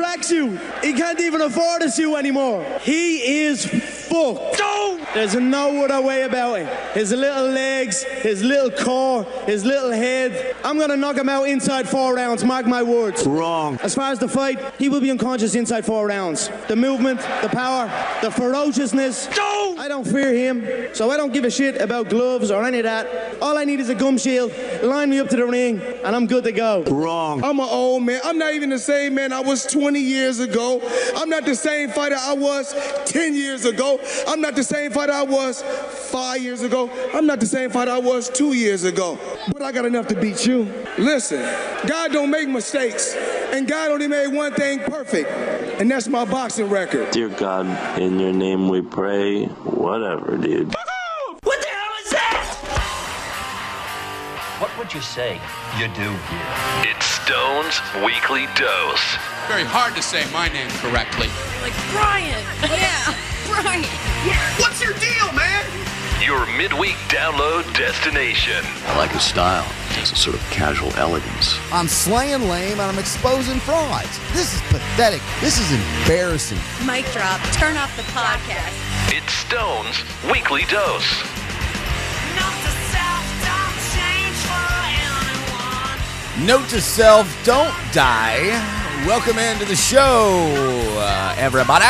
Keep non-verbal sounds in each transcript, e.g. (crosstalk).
tracksuit. He can't even afford a suit anymore. He is fucked. There's no other way about it. His little legs, his little core, his little head. I'm gonna knock him out inside four rounds. Mark my words. Wrong. As far as the fight, he will be unconscious inside four rounds. The movement, the power, the ferociousness. I don't fear him, so I don't give a shit about gloves or any of that. All I need is a gum shield. Line me up to the ring, and I'm good to go. Wrong. I'm an old man. I'm not even the same man I was 20 years ago. I'm not the same fighter I was 10 years ago. I'm not the same fighter I was five years ago. I'm not the same fighter I was two years ago. But I got enough to beat you. Listen, God don't make mistakes, and God only made one thing perfect, and that's my boxing record. Dear God, in your name we pray. Whatever, dude. What the hell is that? What would you say you do here? It's Stone's Weekly Dose. Very hard to say my name correctly. Like Brian. (laughs) Yeah, Brian. Yeah. What's your deal, man? Your midweek download destination. I like his style. It's a sort of casual elegance. I'm slaying lame and I'm exposing frauds. This is pathetic. This is embarrassing. Mic drop. Turn off the podcast. It's Stone's Weekly Dose. Note to self, don't die. Welcome into the show, uh, everybody.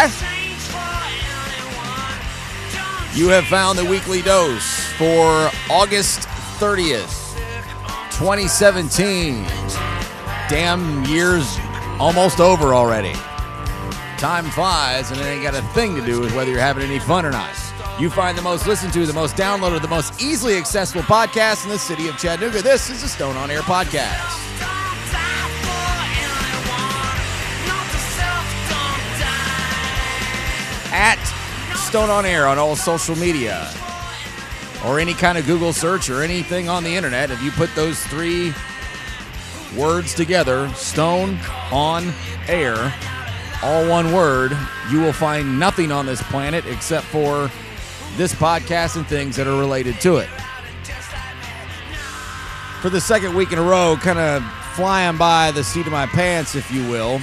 You have found the weekly dose for August 30th, 2017. Damn year's almost over already. Time flies, and it ain't got a thing to do with whether you're having any fun or not. You find the most listened to, the most downloaded, the most easily accessible podcast in the city of Chattanooga. This is the Stone on Air podcast. At Stone on Air on all social media or any kind of Google search or anything on the internet, if you put those three words together, Stone on Air, all one word, you will find nothing on this planet except for this podcast and things that are related to it. For the second week in a row, kind of flying by the seat of my pants, if you will.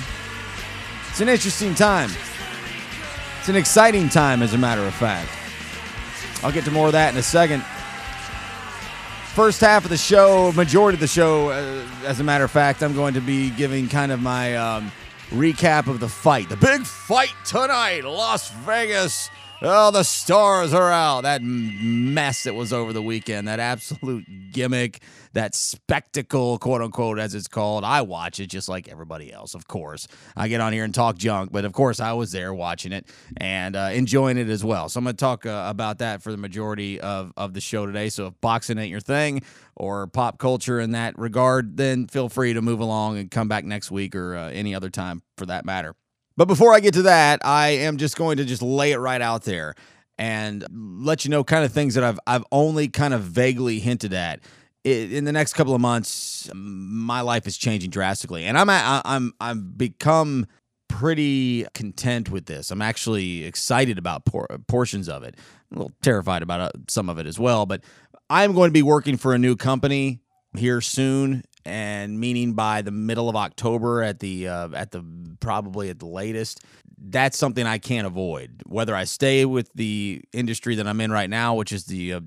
It's an interesting time. It's an exciting time, as a matter of fact. I'll get to more of that in a second. First half of the show, majority of the show, uh, as a matter of fact, I'm going to be giving kind of my um, recap of the fight. The big fight tonight, Las Vegas. Oh, the stars are out. That mess that was over the weekend, that absolute gimmick, that spectacle, quote unquote, as it's called. I watch it just like everybody else, of course. I get on here and talk junk, but of course, I was there watching it and uh, enjoying it as well. So I'm going to talk uh, about that for the majority of, of the show today. So if boxing ain't your thing or pop culture in that regard, then feel free to move along and come back next week or uh, any other time for that matter. But before I get to that, I am just going to just lay it right out there and let you know kind of things that I've I've only kind of vaguely hinted at. In the next couple of months, my life is changing drastically, and I'm I'm I've become pretty content with this. I'm actually excited about por- portions of it. I'm a little terrified about uh, some of it as well, but I'm going to be working for a new company here soon and meaning by the middle of October at the uh, at the probably at the latest. That's something I can't avoid. Whether I stay with the industry that I'm in right now, which is the uh,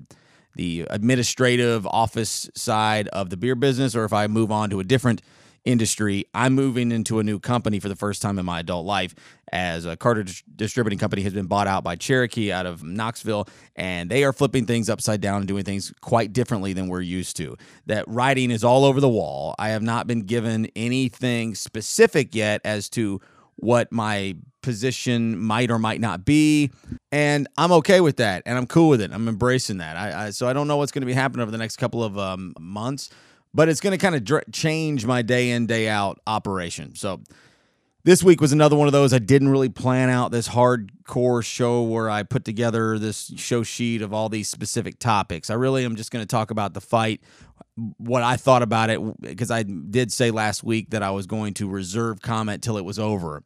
the administrative office side of the beer business, or if I move on to a different industry, I'm moving into a new company for the first time in my adult life. As a Carter Dis- Distributing Company has been bought out by Cherokee out of Knoxville, and they are flipping things upside down and doing things quite differently than we're used to. That writing is all over the wall. I have not been given anything specific yet as to what my position might or might not be and i'm okay with that and i'm cool with it. I'm embracing that. I, I so i don't know what's going to be happening over the next couple of um, months but it's going to kind of dr- change my day in day out operation. So this week was another one of those i didn't really plan out this hardcore show where i put together this show sheet of all these specific topics. I really am just going to talk about the fight what i thought about it because i did say last week that i was going to reserve comment till it was over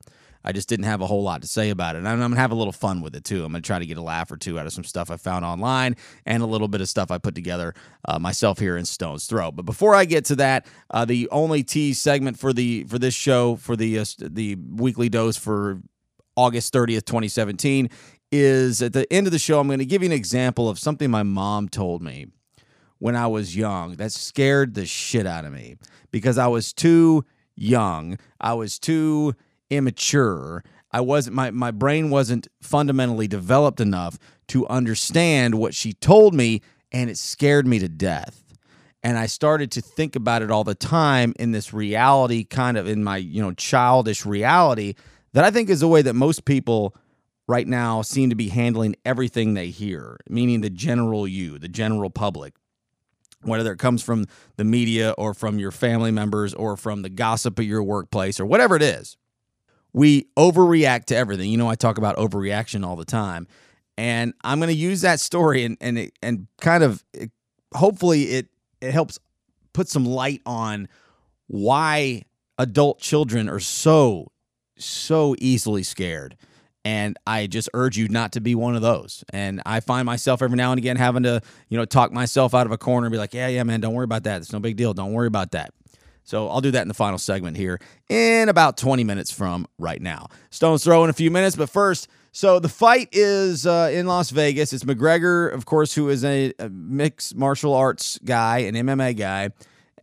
I just didn't have a whole lot to say about it. And I'm going to have a little fun with it too. I'm going to try to get a laugh or two out of some stuff I found online and a little bit of stuff I put together uh, myself here in Stone's Throw. But before I get to that, uh, the only tease segment for the for this show for the uh, the weekly dose for August 30th, 2017 is at the end of the show. I'm going to give you an example of something my mom told me when I was young that scared the shit out of me because I was too young. I was too immature. I wasn't my my brain wasn't fundamentally developed enough to understand what she told me and it scared me to death. And I started to think about it all the time in this reality kind of in my, you know, childish reality that I think is the way that most people right now seem to be handling everything they hear, meaning the general you, the general public whether it comes from the media or from your family members or from the gossip at your workplace or whatever it is. We overreact to everything. You know, I talk about overreaction all the time. And I'm going to use that story and and and kind of it, hopefully it it helps put some light on why adult children are so so easily scared and I just urge you not to be one of those. And I find myself every now and again having to, you know, talk myself out of a corner and be like, yeah, yeah, man, don't worry about that. It's no big deal. Don't worry about that. So I'll do that in the final segment here in about 20 minutes from right now. Stone's throw in a few minutes, but first, so the fight is uh, in Las Vegas. It's McGregor, of course, who is a, a mixed martial arts guy, an MMA guy,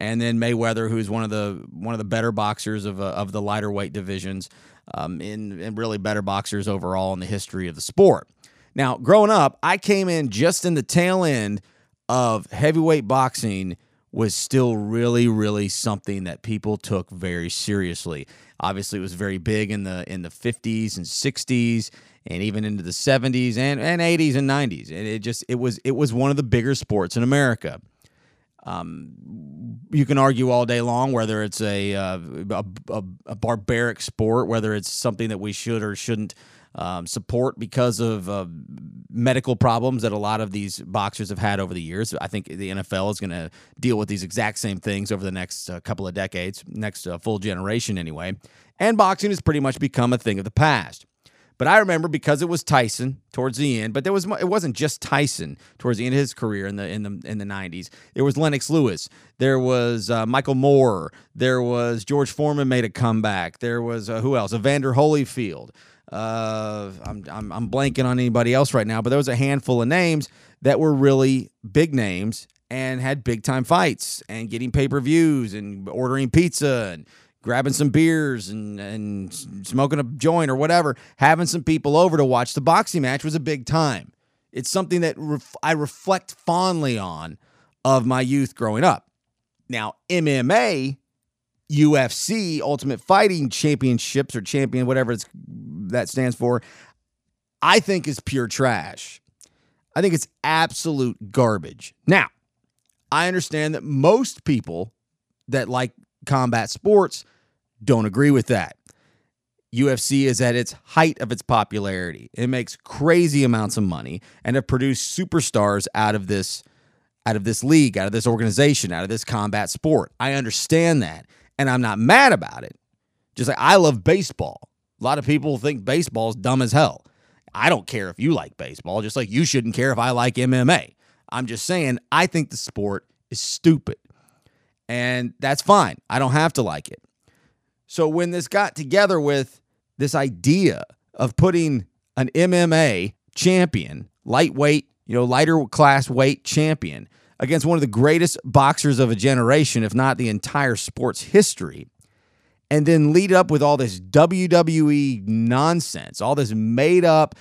and then Mayweather, who's one of the one of the better boxers of uh, of the lighter weight divisions um, and, and really better boxers overall in the history of the sport. Now, growing up, I came in just in the tail end of heavyweight boxing was still really really something that people took very seriously. Obviously, it was very big in the in the 50s and 60s and even into the 70s and, and 80s and 90s. And it just it was it was one of the bigger sports in America. Um, you can argue all day long whether it's a, uh, a, a, a, barbaric sport, whether it's something that we should or shouldn't um, support because of uh, medical problems that a lot of these boxers have had over the years. I think the NFL is going to deal with these exact same things over the next uh, couple of decades, next uh, full generation anyway. And boxing has pretty much become a thing of the past. But I remember because it was Tyson towards the end, but there was it wasn't just Tyson towards the end of his career in the in the in the 90s. There was Lennox Lewis, there was uh, Michael Moore, there was George Foreman made a comeback. There was uh, who else? Evander Holyfield. Uh, I'm, I'm I'm blanking on anybody else right now, but there was a handful of names that were really big names and had big time fights and getting pay per views and ordering pizza and grabbing some beers and, and smoking a joint or whatever, having some people over to watch the boxing match was a big time. It's something that ref- I reflect fondly on of my youth growing up. Now, MMA, UFC, Ultimate Fighting Championships or champion, whatever it's, that stands for, I think is pure trash. I think it's absolute garbage. Now, I understand that most people that like combat sports don't agree with that. UFC is at its height of its popularity. It makes crazy amounts of money and have produced superstars out of this out of this league, out of this organization, out of this combat sport. I understand that and I'm not mad about it. Just like I love baseball. A lot of people think baseball is dumb as hell. I don't care if you like baseball, just like you shouldn't care if I like MMA. I'm just saying I think the sport is stupid. And that's fine. I don't have to like it. So when this got together with this idea of putting an MMA champion, lightweight, you know, lighter class weight champion against one of the greatest boxers of a generation, if not the entire sports history, and then lead up with all this WWE nonsense, all this made up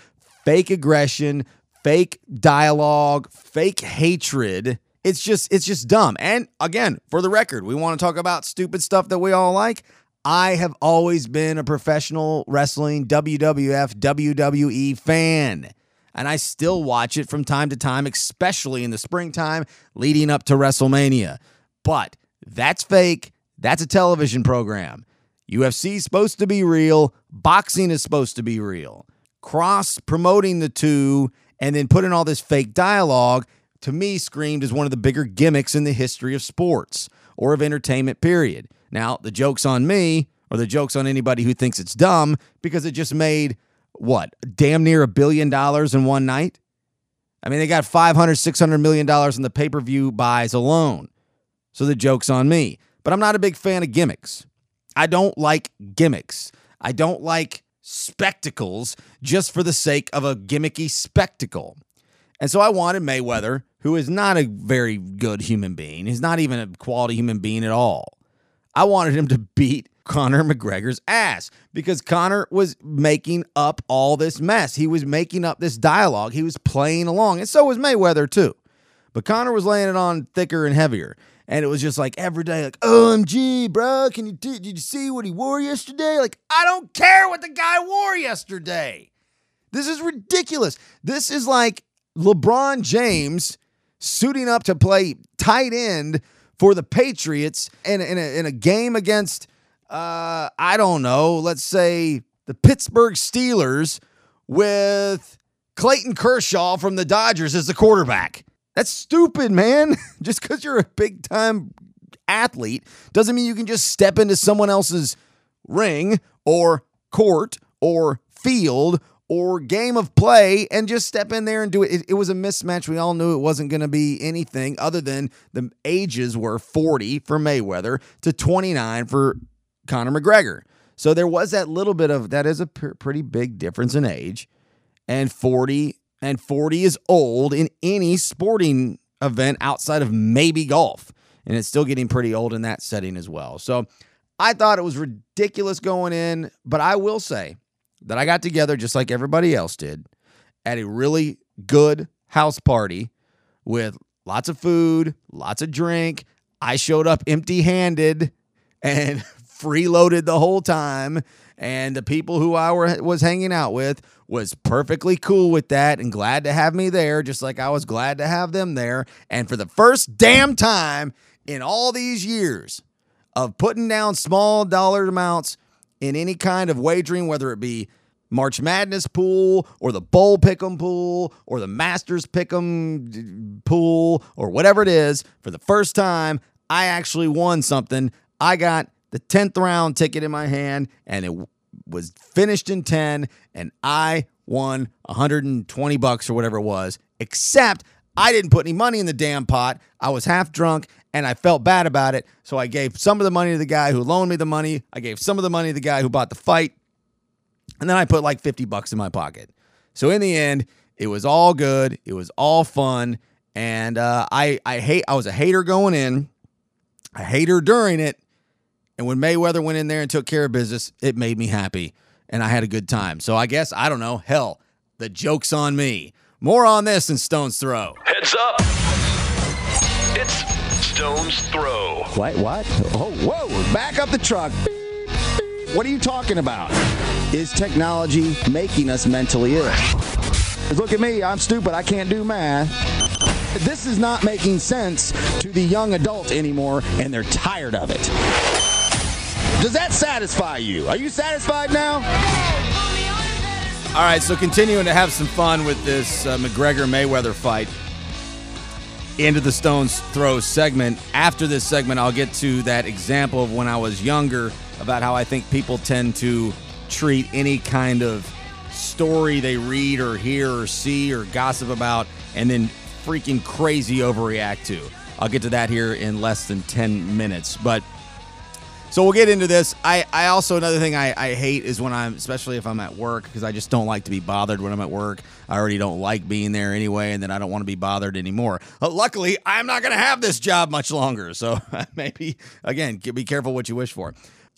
fake aggression, fake dialogue, fake hatred. It's just it's just dumb. And again, for the record, we want to talk about stupid stuff that we all like. I have always been a professional wrestling WWF, WWE fan. And I still watch it from time to time, especially in the springtime leading up to WrestleMania. But that's fake. That's a television program. UFC is supposed to be real. Boxing is supposed to be real. Cross promoting the two and then putting all this fake dialogue to me screamed as one of the bigger gimmicks in the history of sports or of entertainment, period. Now, the joke's on me, or the joke's on anybody who thinks it's dumb because it just made what damn near a billion dollars in one night. I mean, they got 500, 600 million dollars in the pay per view buys alone. So the joke's on me. But I'm not a big fan of gimmicks. I don't like gimmicks. I don't like spectacles just for the sake of a gimmicky spectacle. And so I wanted Mayweather, who is not a very good human being. He's not even a quality human being at all. I wanted him to (laughs) beat Conor McGregor's ass because Conor was making up all this mess. He was making up this dialogue. He was playing along, and so was Mayweather too. But Conor was laying it on thicker and heavier. And it was just like every day, like, OMG, bro, can you did you see what he wore yesterday? Like, I don't care what the guy wore yesterday. This is ridiculous. This is like LeBron James suiting up to play tight end for the Patriots in, in, a, in a game against, uh, I don't know, let's say the Pittsburgh Steelers with Clayton Kershaw from the Dodgers as the quarterback. That's stupid, man. (laughs) just because you're a big time athlete doesn't mean you can just step into someone else's ring or court or field or game of play and just step in there and do it. It, it was a mismatch. We all knew it wasn't going to be anything other than the ages were 40 for Mayweather to 29 for Conor McGregor. So there was that little bit of that is a pretty big difference in age. And 40 and 40 is old in any sporting event outside of maybe golf. And it's still getting pretty old in that setting as well. So I thought it was ridiculous going in, but I will say that I got together just like everybody else did at a really good house party with lots of food, lots of drink. I showed up empty handed and (laughs) freeloaded the whole time. And the people who I were, was hanging out with was perfectly cool with that and glad to have me there, just like I was glad to have them there. And for the first damn time in all these years of putting down small dollar amounts in any kind of wagering, whether it be March Madness pool or the Bowl Pick'em pool or the Masters Pick'em pool or whatever it is, for the first time, I actually won something. I got the 10th round ticket in my hand and it was finished in 10 and I won 120 bucks or whatever it was, except I didn't put any money in the damn pot. I was half drunk and I felt bad about it. So I gave some of the money to the guy who loaned me the money. I gave some of the money to the guy who bought the fight. And then I put like 50 bucks in my pocket. So in the end, it was all good. It was all fun. And uh, I, I hate, I was a hater going in, a hater during it. And when Mayweather went in there and took care of business, it made me happy. And I had a good time. So I guess, I don't know, hell, the joke's on me. More on this in Stone's Throw. Heads up. It's Stone's Throw. What? What? Oh, whoa. Back up the truck. What are you talking about? Is technology making us mentally ill? Look at me. I'm stupid. I can't do math. This is not making sense to the young adult anymore, and they're tired of it. Does that satisfy you? Are you satisfied now? All right, so continuing to have some fun with this uh, McGregor Mayweather fight into the Stones Throw segment. After this segment, I'll get to that example of when I was younger about how I think people tend to treat any kind of story they read or hear or see or gossip about and then freaking crazy overreact to. I'll get to that here in less than 10 minutes. But so we'll get into this. I, I also another thing I, I hate is when I'm especially if I'm at work because I just don't like to be bothered when I'm at work. I already don't like being there anyway, and then I don't want to be bothered anymore. But luckily, I'm not going to have this job much longer, so (laughs) maybe again, be careful what you wish for.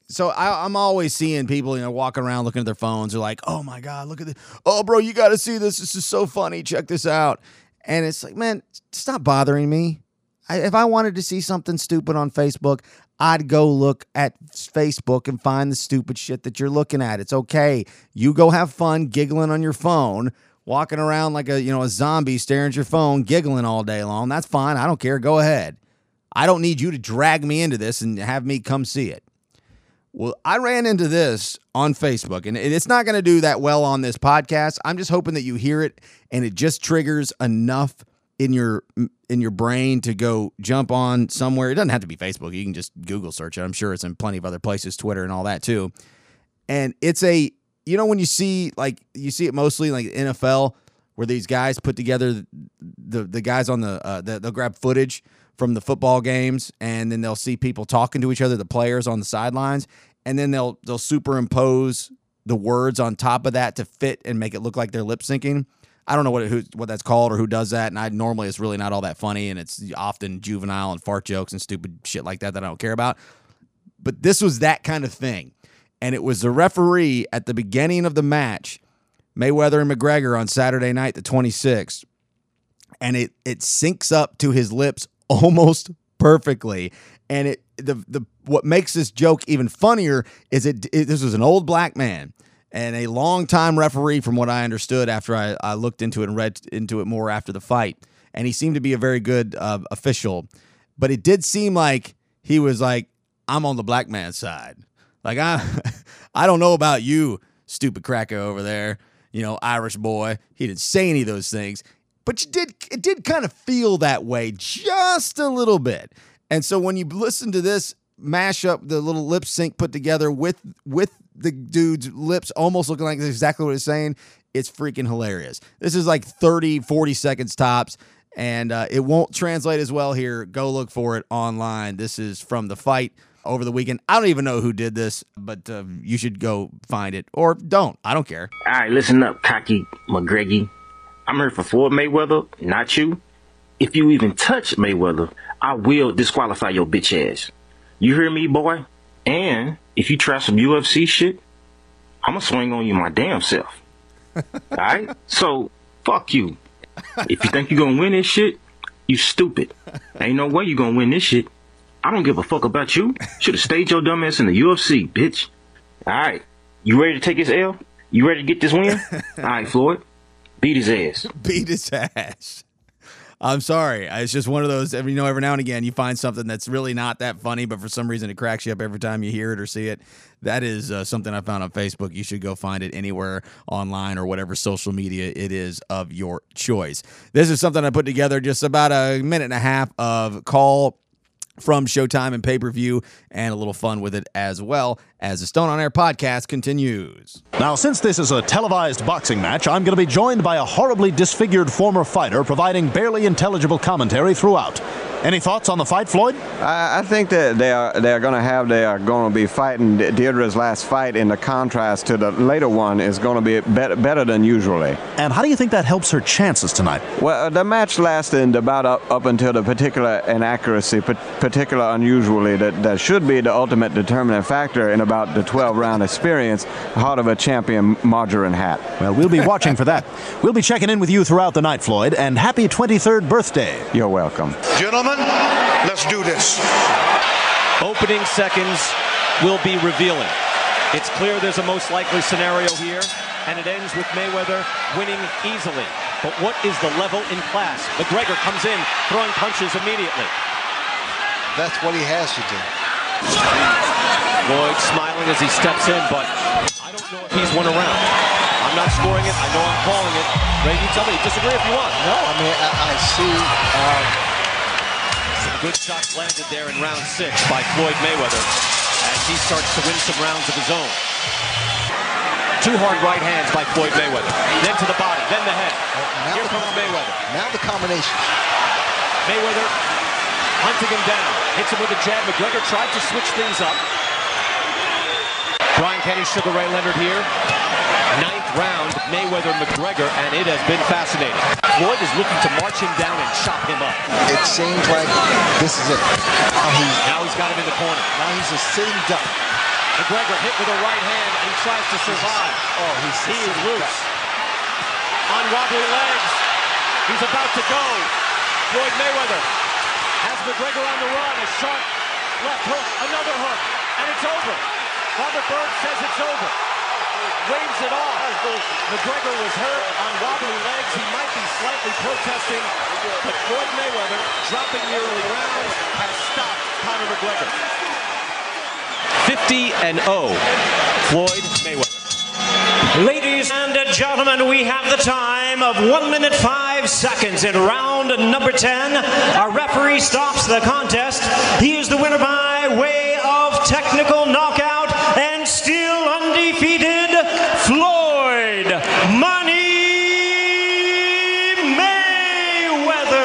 So I, am always seeing people, you know, walking around looking at their phones. They're like, "Oh my god, look at this! Oh, bro, you got to see this. This is so funny. Check this out." And it's like, man, stop bothering me. I, if I wanted to see something stupid on Facebook, I'd go look at Facebook and find the stupid shit that you're looking at. It's okay. You go have fun giggling on your phone, walking around like a, you know, a zombie staring at your phone, giggling all day long. That's fine. I don't care. Go ahead. I don't need you to drag me into this and have me come see it. Well, I ran into this on Facebook, and it's not going to do that well on this podcast. I'm just hoping that you hear it and it just triggers enough in your in your brain to go jump on somewhere. It doesn't have to be Facebook. You can just Google search it. I'm sure it's in plenty of other places, Twitter and all that too. And it's a you know when you see like you see it mostly like NFL where these guys put together the the, guys on the, uh, the they'll grab footage from the football games and then they'll see people talking to each other, the players on the sidelines, and then they'll they'll superimpose the words on top of that to fit and make it look like they're lip syncing. I don't know what who, what that's called or who does that, and I normally it's really not all that funny, and it's often juvenile and fart jokes and stupid shit like that that I don't care about. But this was that kind of thing, and it was the referee at the beginning of the match, Mayweather and McGregor on Saturday night, the 26th, and it it syncs up to his lips (laughs) almost perfectly, and it the the what makes this joke even funnier is it, it this was an old black man and a longtime referee, from what I understood after I, I looked into it and read into it more after the fight. And he seemed to be a very good uh, official. But it did seem like he was like, I'm on the black man's side. Like, I, (laughs) I don't know about you, stupid cracker over there, you know, Irish boy. He didn't say any of those things. But you did, it did kind of feel that way just a little bit. And so when you listen to this mashup, the little lip sync put together with with the dude's lips almost looking like exactly what it's saying. It's freaking hilarious. This is like 30, 40 seconds tops, and uh, it won't translate as well here. Go look for it online. This is from the fight over the weekend. I don't even know who did this, but uh, you should go find it or don't. I don't care. All right, listen up, cocky McGregor. I'm here for Floyd Mayweather, not you. If you even touch Mayweather, I will disqualify your bitch ass. You hear me, boy? And if you try some UFC shit, I'm gonna swing on you my damn self. (laughs) Alright? So, fuck you. If you think you're gonna win this shit, you stupid. Ain't no way you gonna win this shit. I don't give a fuck about you. Should have stayed your dumb ass in the UFC, bitch. Alright. You ready to take his L? You ready to get this win? (laughs) Alright, Floyd. Beat his ass. Beat his ass. I'm sorry. It's just one of those. Every you know, every now and again, you find something that's really not that funny, but for some reason it cracks you up every time you hear it or see it. That is uh, something I found on Facebook. You should go find it anywhere online or whatever social media it is of your choice. This is something I put together just about a minute and a half of call from Showtime and pay per view, and a little fun with it as well as the Stone on Air podcast continues. Now, since this is a televised boxing match, I'm going to be joined by a horribly disfigured former fighter providing barely intelligible commentary throughout. Any thoughts on the fight, Floyd? I, I think that they are they are going to have they are going to be fighting Deirdre's last fight in the contrast to the later one is going to be better, better than usually. And how do you think that helps her chances tonight? Well, uh, the match lasted about up, up until the particular inaccuracy, particular unusually that, that should be the ultimate determining factor in about the 12 round experience, heart of a champion margarine hat. Well, we'll be watching for that. We'll be checking in with you throughout the night, Floyd, and happy 23rd birthday. You're welcome. Gentlemen, let's do this. Opening seconds will be revealing. It's clear there's a most likely scenario here, and it ends with Mayweather winning easily. But what is the level in class? McGregor comes in, throwing punches immediately. That's what he has to do. Lloyd smiling as he steps in, but I don't know if he's one around. I'm not scoring it. I know I'm calling it. Ray, you tell me. Disagree if you want. No, I mean, I, I see. Uh, some good shots landed there in round six by Floyd Mayweather as he starts to win some rounds of his own. Two hard right hands by Floyd Mayweather. Then to the body, then the head. now Here the comes Mayweather. Now the combination. Mayweather hunting him down. Hits him with a jab. McGregor tried to switch things up. Brian Kenny, Sugar Ray Leonard here. Ninth round, Mayweather-McGregor, and it has been fascinating. Floyd is looking to march him down and chop him up. It seems like this is it. Now, he, now he's got him in the corner. Now he's a sitting duck. McGregor hit with a right hand, and he tries to survive. Oh, he's he is loose. On wobbly legs. He's about to go. Floyd Mayweather has McGregor on the run. A sharp left hook, another hook, and it's over. Robert Byrd says it's over. Waves it off. McGregor was hurt on wobbly legs. He might be slightly protesting, but Floyd Mayweather, dropping the early rounds, has stopped Conor McGregor. 50 and 0, Floyd Mayweather. Ladies and gentlemen, we have the time of 1 minute 5 five seconds in round number 10. Our referee stops the contest. He is the winner by way of technical knockout and still undefeated, Floyd Money Mayweather.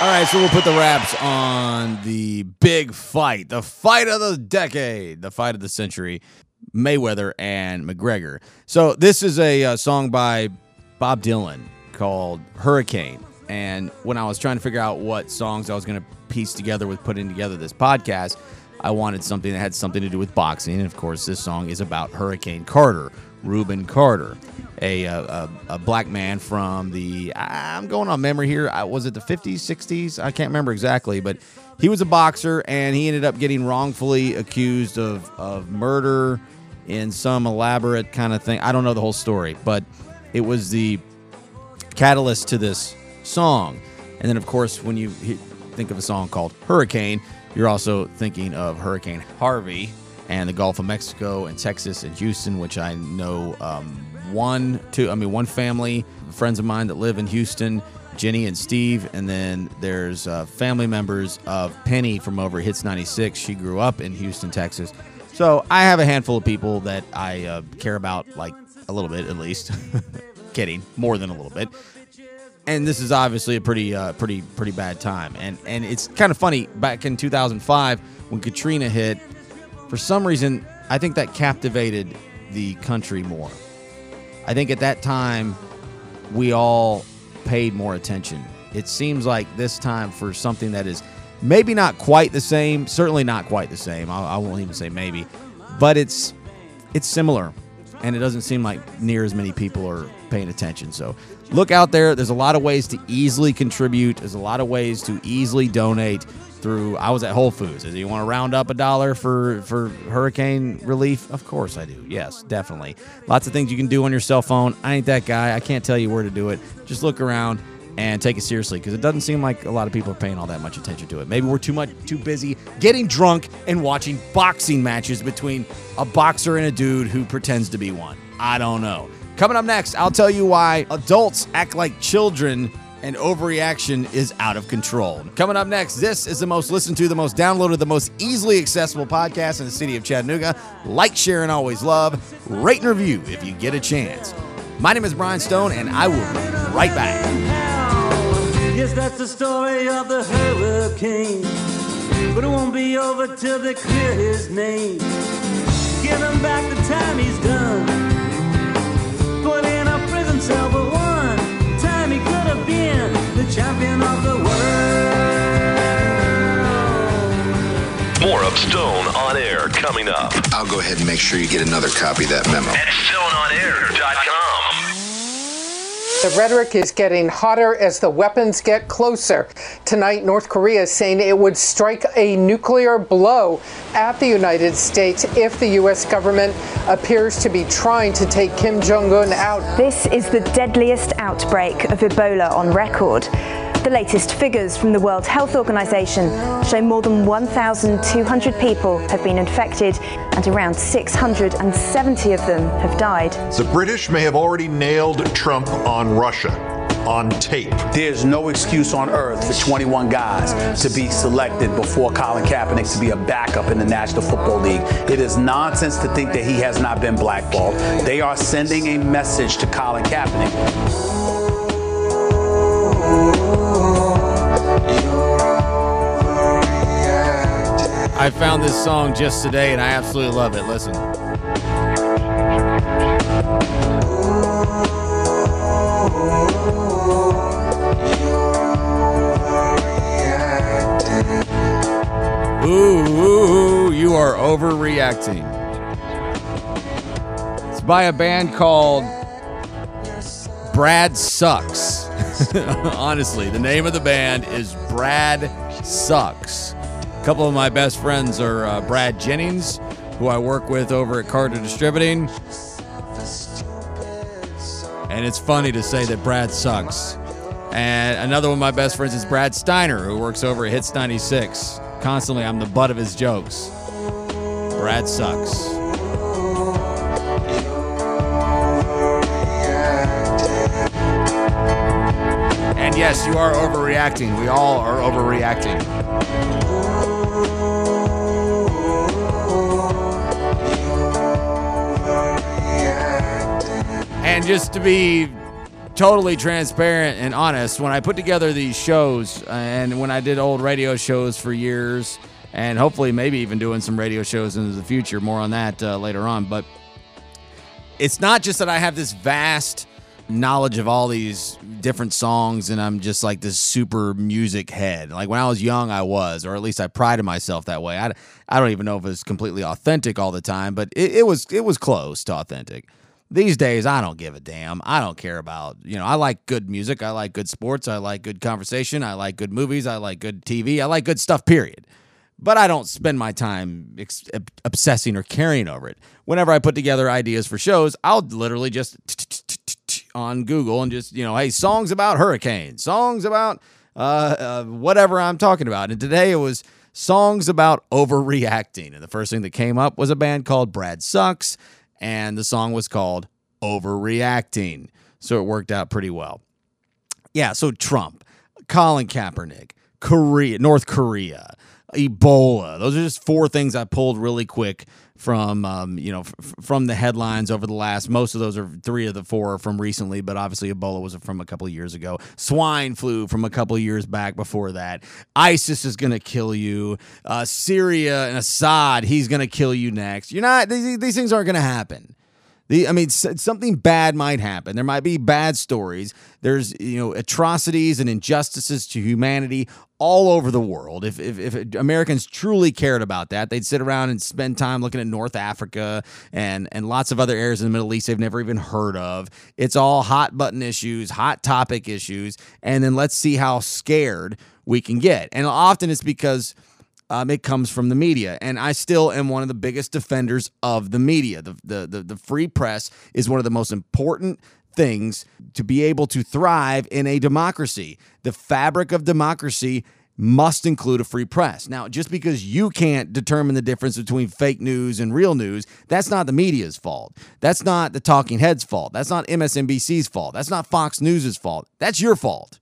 All right, so we'll put the wraps on the big fight, the fight of the decade, the fight of the century, Mayweather and McGregor. So this is a uh, song by Bob Dylan called Hurricane. And when I was trying to figure out what songs I was going to piece together with putting together this podcast, I wanted something that had something to do with boxing. And of course, this song is about Hurricane Carter, Reuben Carter, a, a, a black man from the, I'm going on memory here. Was it the 50s, 60s? I can't remember exactly, but he was a boxer and he ended up getting wrongfully accused of, of murder in some elaborate kind of thing. I don't know the whole story, but it was the catalyst to this song. And then, of course, when you think of a song called Hurricane, you're also thinking of Hurricane Harvey and the Gulf of Mexico and Texas and Houston, which I know um, one, two, I mean, one family, friends of mine that live in Houston, Jenny and Steve. And then there's uh, family members of Penny from over Hits 96. She grew up in Houston, Texas. So I have a handful of people that I uh, care about, like a little bit at least. (laughs) Kidding, more than a little bit and this is obviously a pretty uh, pretty pretty bad time and and it's kind of funny back in 2005 when Katrina hit for some reason I think that captivated the country more. I think at that time we all paid more attention. It seems like this time for something that is maybe not quite the same certainly not quite the same. I, I won't even say maybe but it's it's similar and it doesn't seem like near as many people are paying attention. So look out there. There's a lot of ways to easily contribute. There's a lot of ways to easily donate through. I was at Whole Foods. Do you want to round up a dollar for for hurricane relief? Of course I do. Yes, definitely. Lots of things you can do on your cell phone. I ain't that guy. I can't tell you where to do it. Just look around and take it seriously because it doesn't seem like a lot of people are paying all that much attention to it. Maybe we're too much too busy getting drunk and watching boxing matches between a boxer and a dude who pretends to be one. I don't know. Coming up next, I'll tell you why adults act like children and overreaction is out of control. Coming up next, this is the most listened to, the most downloaded, the most easily accessible podcast in the city of Chattanooga. Like, share, and always love. Rate and review if you get a chance. My name is Brian Stone, and I will be right back. Yes, that's the story of the hurricane. But it won't be over till they clear his name. Give him back the time he's done. Coming up. I'll go ahead and make sure you get another copy of that memo. At StoneOnAir.com. The rhetoric is getting hotter as the weapons get closer. Tonight, North Korea is saying it would strike a nuclear blow at the United States if the U.S. government appears to be trying to take Kim Jong un out. This is the deadliest outbreak of Ebola on record. The latest figures from the World Health Organization show more than 1,200 people have been infected and around 670 of them have died. The British may have already nailed Trump on Russia on tape. There's no excuse on earth for 21 guys to be selected before Colin Kaepernick to be a backup in the National Football League. It is nonsense to think that he has not been blackballed. They are sending a message to Colin Kaepernick. I found this song just today and I absolutely love it. Listen. Ooh, you are overreacting. It's by a band called Brad Sucks. (laughs) Honestly, the name of the band is Brad Sucks. A couple of my best friends are uh, Brad Jennings, who I work with over at Carter Distributing. And it's funny to say that Brad sucks. And another one of my best friends is Brad Steiner, who works over at Hits 96. Constantly, I'm the butt of his jokes. Brad sucks. And yes, you are overreacting. We all are overreacting. And just to be totally transparent and honest, when I put together these shows and when I did old radio shows for years, and hopefully maybe even doing some radio shows into the future, more on that uh, later on. But it's not just that I have this vast knowledge of all these different songs and I'm just like this super music head. Like when I was young, I was, or at least I prided myself that way. I, I don't even know if it's completely authentic all the time, but it, it was it was close to authentic. These days, I don't give a damn. I don't care about, you know, I like good music. I like good sports. I like good conversation. I like good movies. I like good TV. I like good stuff, period. But I don't spend my time ex- obsessing or caring over it. Whenever I put together ideas for shows, I'll literally just on Google and just, you know, hey, songs about hurricanes, songs about uh, uh, whatever I'm talking about. And today it was songs about overreacting. And the first thing that came up was a band called Brad Sucks and the song was called Overreacting. So it worked out pretty well. Yeah, so Trump, Colin Kaepernick, Korea, North Korea, Ebola. Those are just four things I pulled really quick from um, you know f- from the headlines over the last. Most of those are three of the four from recently, but obviously Ebola was from a couple of years ago. Swine flu from a couple of years back before that. ISIS is going to kill you. Uh, Syria and Assad, he's going to kill you next. You're not. These, these things aren't going to happen. The, I mean, something bad might happen. There might be bad stories. There's, you know, atrocities and injustices to humanity all over the world. If, if, if Americans truly cared about that, they'd sit around and spend time looking at North Africa and, and lots of other areas in the Middle East they've never even heard of. It's all hot button issues, hot topic issues. And then let's see how scared we can get. And often it's because um, it comes from the media. And I still am one of the biggest defenders of the media. The, the, the, the, free press is one of the most important things to be able to thrive in a democracy. The fabric of democracy must include a free press. Now, just because you can't determine the difference between fake news and real news, that's not the media's fault. That's not the talking heads' fault. That's not MSNBC's fault. That's not Fox News's fault. That's your fault.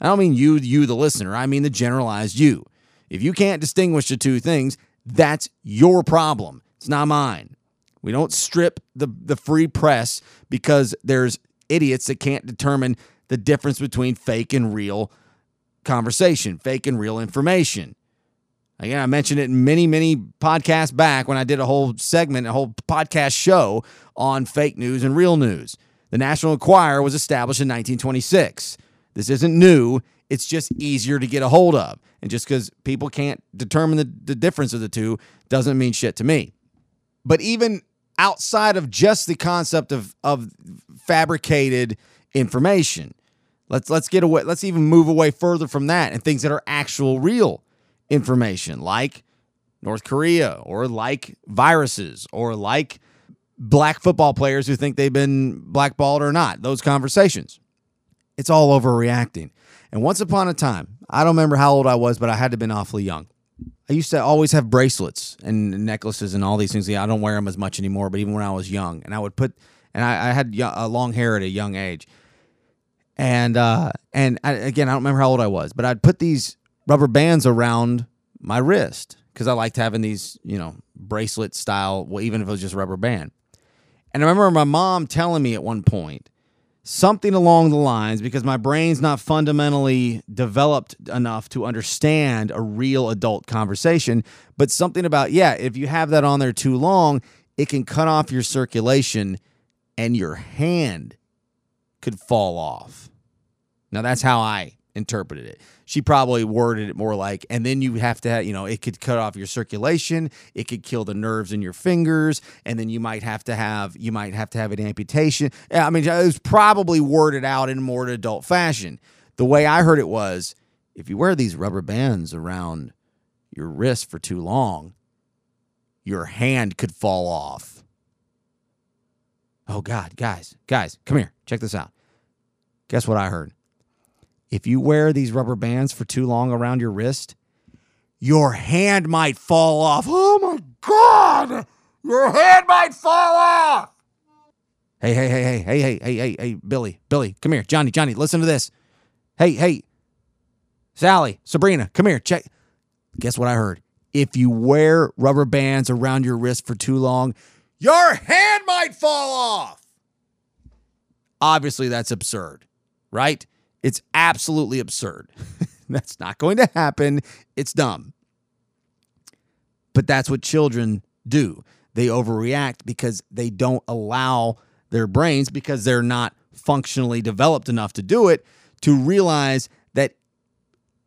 I don't mean you, you, the listener. I mean the generalized you. If you can't distinguish the two things, that's your problem. It's not mine. We don't strip the, the free press because there's idiots that can't determine the difference between fake and real conversation, fake and real information. Again, I mentioned it in many, many podcasts back when I did a whole segment, a whole podcast show on fake news and real news. The National Enquirer was established in 1926. This isn't new, it's just easier to get a hold of. And just because people can't determine the, the difference of the two doesn't mean shit to me. But even outside of just the concept of, of fabricated information, let's let's get away, let's even move away further from that and things that are actual real information, like North Korea or like viruses or like black football players who think they've been blackballed or not. Those conversations. It's all overreacting. And once upon a time, I don't remember how old I was, but I had to have been awfully young. I used to always have bracelets and necklaces and all these things. Yeah, I don't wear them as much anymore, but even when I was young, and I would put, and I, I had uh, long hair at a young age, and uh, and I, again, I don't remember how old I was, but I'd put these rubber bands around my wrist because I liked having these, you know, bracelet style, well, even if it was just a rubber band. And I remember my mom telling me at one point something along the lines because my brain's not fundamentally developed enough to understand a real adult conversation, but something about, yeah, if you have that on there too long, it can cut off your circulation and your hand could fall off. Now, that's how I interpreted it. She probably worded it more like, and then you have to, you know, it could cut off your circulation, it could kill the nerves in your fingers, and then you might have to have, you might have to have an amputation. I mean, it was probably worded out in more adult fashion. The way I heard it was, if you wear these rubber bands around your wrist for too long, your hand could fall off. Oh God, guys, guys, come here, check this out. Guess what I heard? If you wear these rubber bands for too long around your wrist, your hand might fall off. Oh my God! Your hand might fall off! Hey, hey, hey, hey, hey, hey, hey, hey, hey, Billy, Billy, come here. Johnny, Johnny, listen to this. Hey, hey, Sally, Sabrina, come here. Check. Guess what I heard? If you wear rubber bands around your wrist for too long, your hand might fall off. Obviously, that's absurd, right? It's absolutely absurd. (laughs) that's not going to happen. It's dumb. But that's what children do. They overreact because they don't allow their brains, because they're not functionally developed enough to do it, to realize that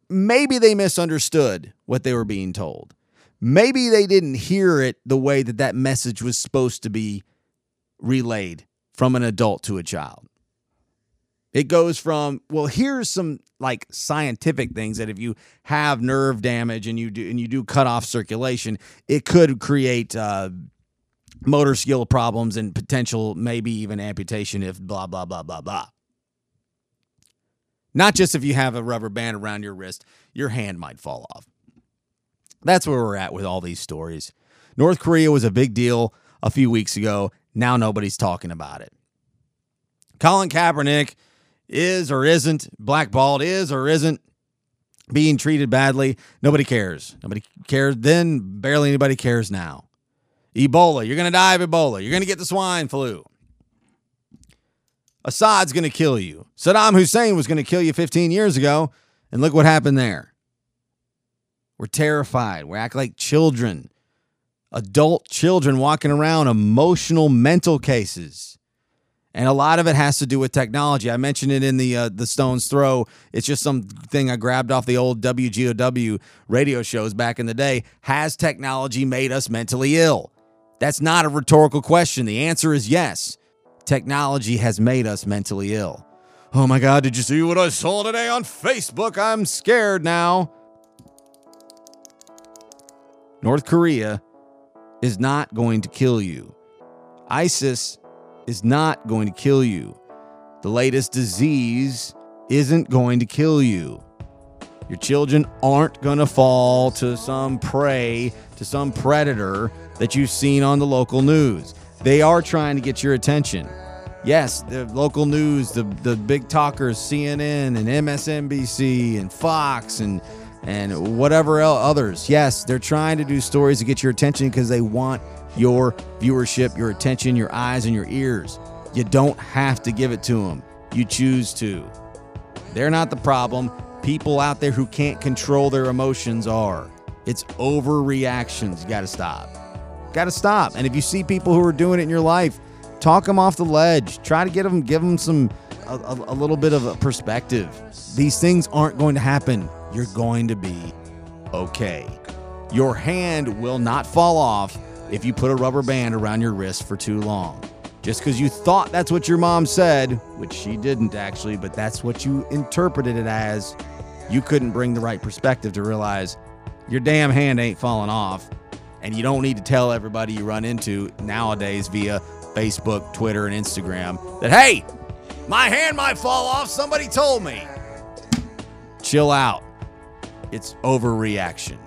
maybe they misunderstood what they were being told. Maybe they didn't hear it the way that that message was supposed to be relayed from an adult to a child. It goes from, well, here's some like scientific things that if you have nerve damage and you do and you do cut off circulation, it could create uh, motor skill problems and potential maybe even amputation if blah blah blah blah blah. Not just if you have a rubber band around your wrist, your hand might fall off. That's where we're at with all these stories. North Korea was a big deal a few weeks ago. Now nobody's talking about it. Colin Kaepernick is or isn't blackballed, is or isn't being treated badly. Nobody cares. Nobody cares then. Barely anybody cares now. Ebola. You're going to die of Ebola. You're going to get the swine flu. Assad's going to kill you. Saddam Hussein was going to kill you 15 years ago. And look what happened there. We're terrified. We act like children, adult children walking around, emotional, mental cases. And a lot of it has to do with technology. I mentioned it in the uh, the Stones Throw. It's just something I grabbed off the old WGOW radio shows back in the day. Has technology made us mentally ill? That's not a rhetorical question. The answer is yes. Technology has made us mentally ill. Oh my God, did you see what I saw today on Facebook? I'm scared now. North Korea is not going to kill you. ISIS is not going to kill you. The latest disease isn't going to kill you. Your children aren't going to fall to some prey, to some predator that you've seen on the local news. They are trying to get your attention. Yes, the local news, the, the big talkers, CNN and MSNBC and Fox and and whatever else, others. Yes, they're trying to do stories to get your attention because they want your viewership, your attention, your eyes, and your ears. You don't have to give it to them. You choose to. They're not the problem. People out there who can't control their emotions are. It's overreactions. You got to stop. Got to stop. And if you see people who are doing it in your life, talk them off the ledge. Try to get them, give them some a, a, a little bit of a perspective. These things aren't going to happen. You're going to be okay. Your hand will not fall off if you put a rubber band around your wrist for too long. Just because you thought that's what your mom said, which she didn't actually, but that's what you interpreted it as, you couldn't bring the right perspective to realize your damn hand ain't falling off. And you don't need to tell everybody you run into nowadays via Facebook, Twitter, and Instagram that, hey, my hand might fall off. Somebody told me. Chill out. It's overreaction.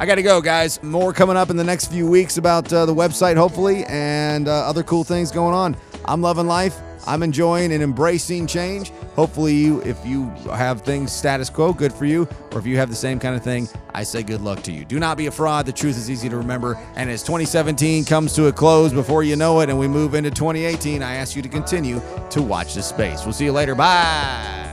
I got to go, guys. More coming up in the next few weeks about uh, the website, hopefully, and uh, other cool things going on. I'm loving life. I'm enjoying and embracing change. Hopefully, you, if you have things status quo, good for you. Or if you have the same kind of thing, I say good luck to you. Do not be a fraud. The truth is easy to remember. And as 2017 comes to a close before you know it and we move into 2018, I ask you to continue to watch this space. We'll see you later. Bye.